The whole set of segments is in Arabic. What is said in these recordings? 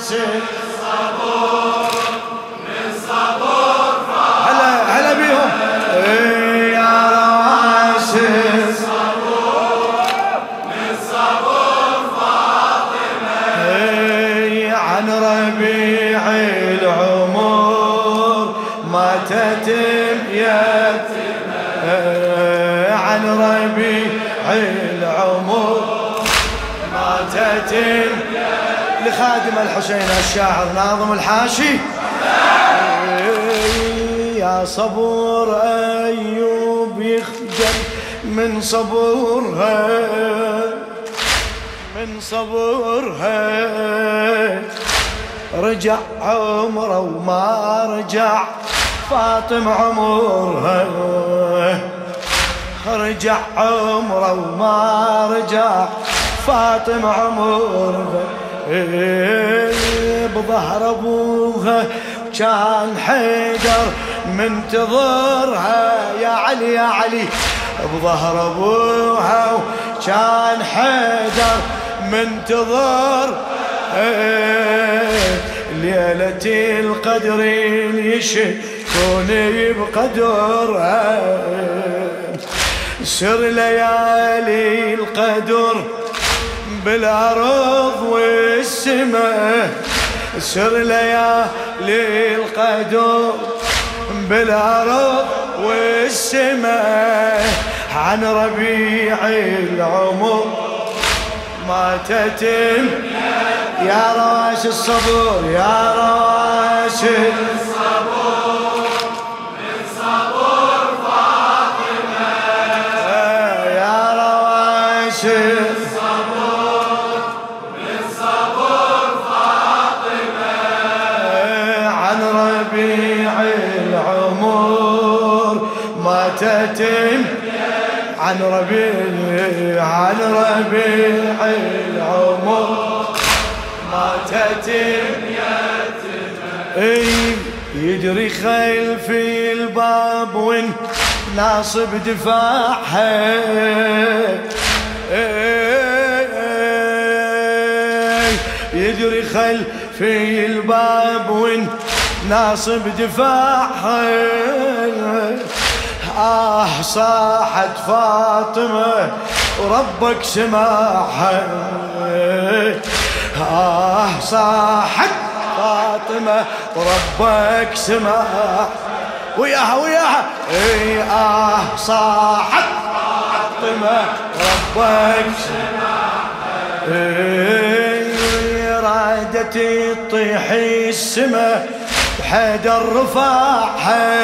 رواسي هلا هلا بيهم إيه يا رواسي إيه عن ربيع العمر ما تتم يتم إيه عن ربيع العمر ما تتم لخادم الحسين الشاعر ناظم الحاشي. إيه يا صبور أيوب يخجل من صبورها من صبرها رجع عمره وما رجع فاطم عمرها. رجع عمره وما رجع فاطم عمرها. بظهر أبوها كان حيدر منتظرها. يا علي يا علي. بظهر أبوها كان حيدر منتظر. ليلة القدر يشكوني بقدر. سر ليالي القدر بالأرض والسماء سر ليالي القدر. بالأرض والسماء عن ربيع العمر. ما تتم يا راش الصبر يا راش الصبر. تتم عن ربيع عن ربيع العمر. ما تتم اي يدري خلف الباب وين ناصب دفاعها يدري خلف الباب وين ناصب دفاعها آه صاحت فاطمة وربك سماحها آه صاحت فاطمة وربك سماح وياها وياها. إي آه صاحت فاطمة ربك سماح رادت تطيح السما حيدر رفعها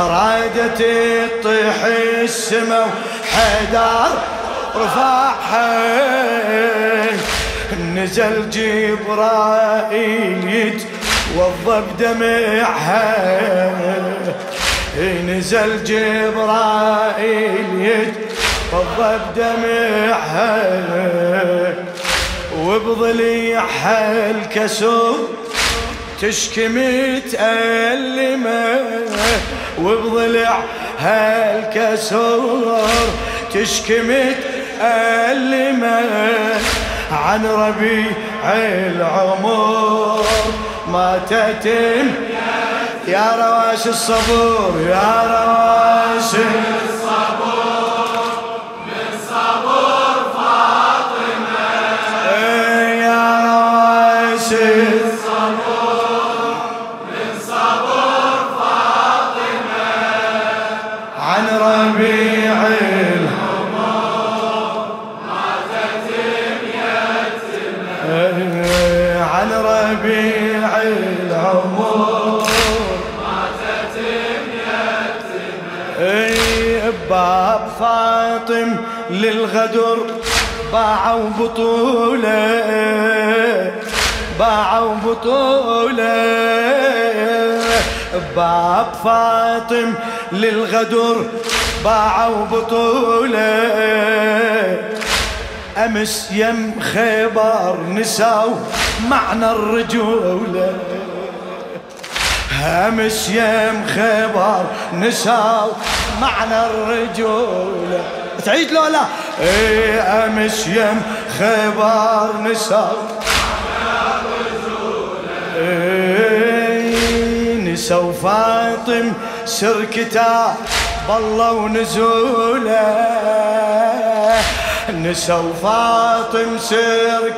رادت تطيح السما حيدر رفعها نزل جبرائيل يتوضى بدمعها نزل جبرائيل يتوضى بدمعها وبضليعها الكسور تشكي متألمة وبضلعها الكسور تشكي متألمة عن ربيع العمر. ما تتم. يا رواش الصبور يا رواش الصبور باب فاطم للغدر باعوا بطولة باعوا بطولة. باب فاطم للغدر باعوا بطولة. أمس يم خيبر نساو معنى الرجولة. همس يم خبر نساو معنى الرجولة. تعيد لو لا إيه امس يم خبر نساو إيه، نسو فاطم سر بالله ونزوله. نسو فاطم سر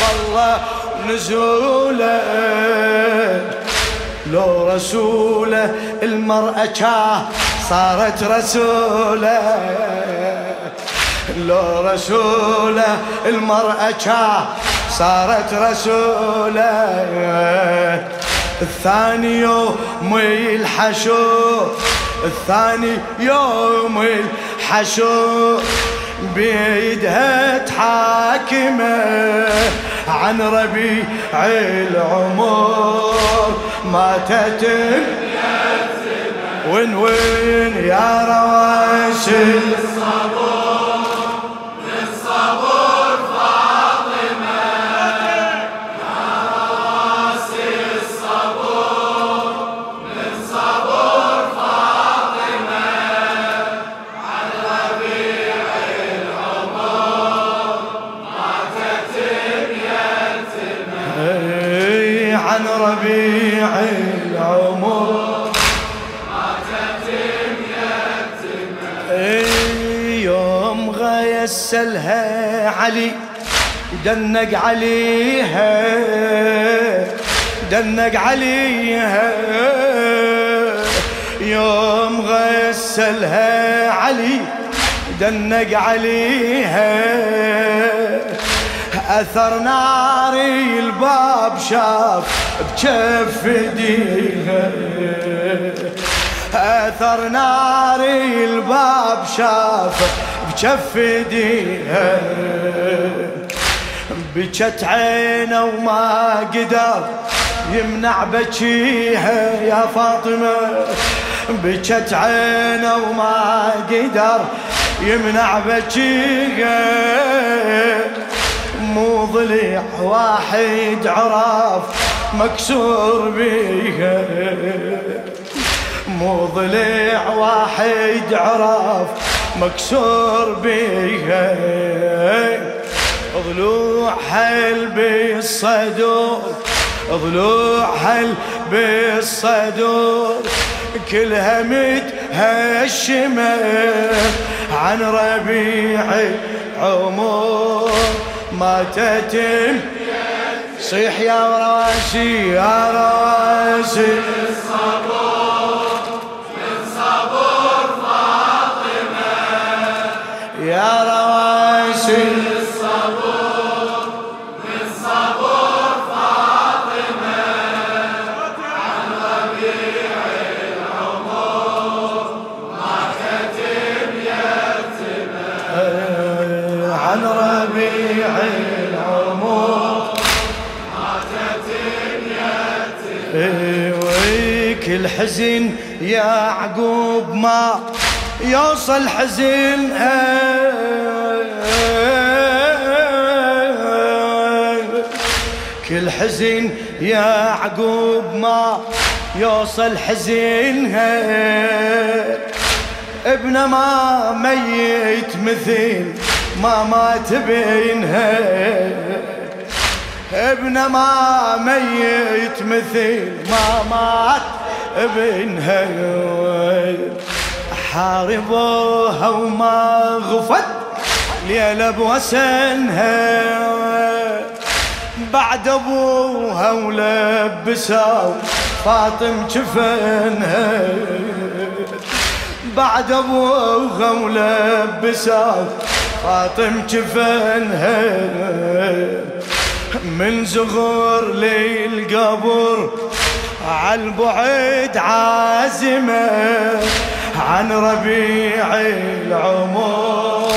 بالله ونزوله. لو رسوله المرأة كاه صارت رسوله لو رسوله المرأة كاه صارت رسوله الثاني يوم الحشو الثاني يوم الحشو. بيدها تحاكمه عن ربيع العمر. ماتت وين وين يا رواشي؟ غسلها علي دنق عليها دنق عليها. يوم غسلها علي دنق عليها. أثر ناري الباب شاف بجف ايديها أثر ناري الباب شاف بجف ايديها بجت عينه وما قدر يمنع بكيها يا فاطمة. بجت عينه وما قدر يمنع بكيها. مو ضليع واحد عراف مكسور بيها. مو ضليع واحد عراف مكسور بيها. ضلوع حل بالصدور ضلوع حل بالصدور. كلها متهشمة عن ربيع عمر ما تتم. صيح يا راسي يا راسي. يا ويك الحزن يا عقوب ما يوصل حزنها. كل حزن يا عقوب ما يوصل حزنها. ابن ما ميت مثل ما مات بينها. ابن ما ميت مثل ما مات ابنها حاربوها وما غفت ليلة بوسنها بعد أبوها ولبسوا فاطم جفنها بعد أبوها ولبسوا فاطم جفنها من زغور للقبر عالبعد عازمة عن ربيع العمر.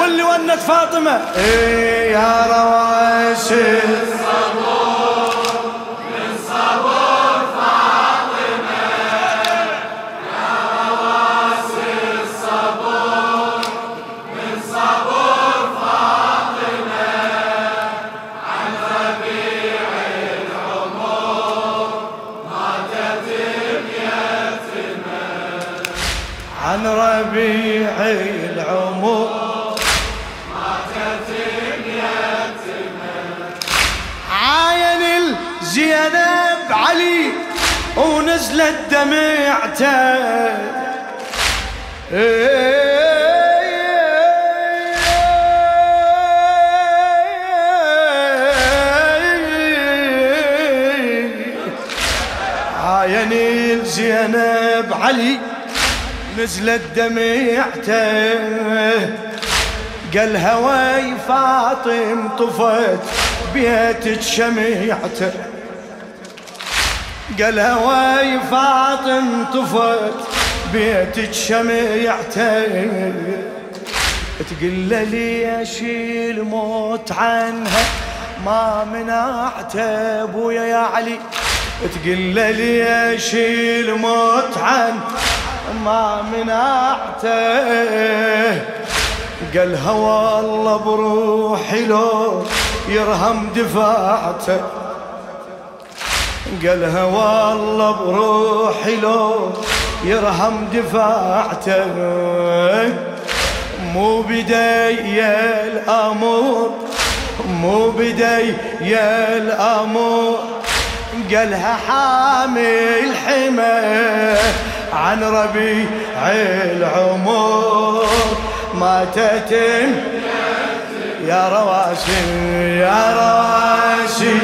واللي ونت فاطمة إيه يا رواسي علي ونزلت دمعته عايني زينب علي نزلت دمعته قال هواي فاطم طفت بيتك شميعته قال هواي فاطم طفت بيتك شميعته تقول لي اشيل موت عنها؟ ما منعته أبويا يا علي. تقول لي اشيل موت عنها؟ ما منعته قالها والله بروحي لو يرهم دفاعته. قالها والله بروحي لو يرهم دفاعته مو بدي الأمور مو بدي الأمور. قالها حامل حمى عن ربيع العمر. ما تتم يا رواسي يا رواسي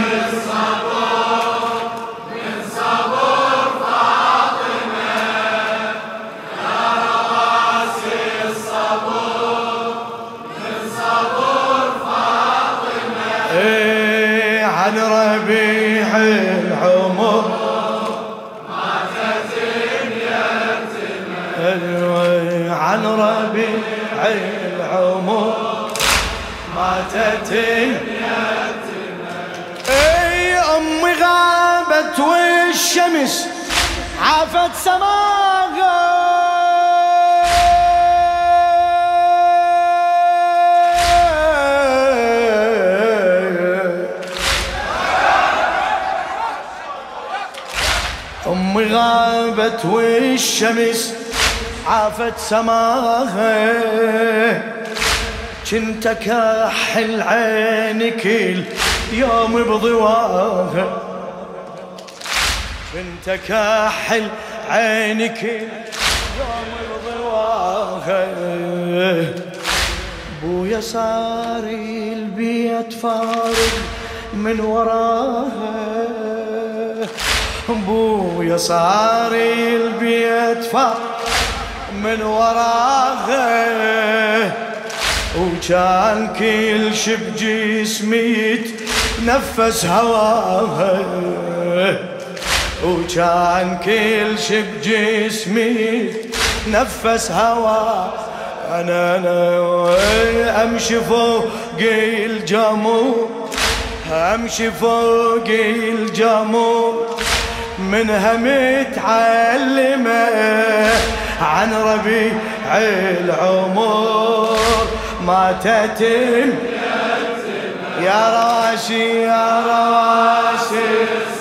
والشمس عافت سماها امي غابت والشمس عافت سماها كنت كحل عيني كل يوم بضواها كنت كحل عيني كل يوم بضواها بويا صار البيت فارق من وراها. بويا صار البيت فارق من وراها. وكان كل شي بجسمي نفس هواها. وكان كل شي بجسمي نفس هوا. أنا أنا أمشي فوق الجمور أمشي فوق الجمور منها متعلمة عن ربيع العمر. ما تتم. يا راشي يا راشي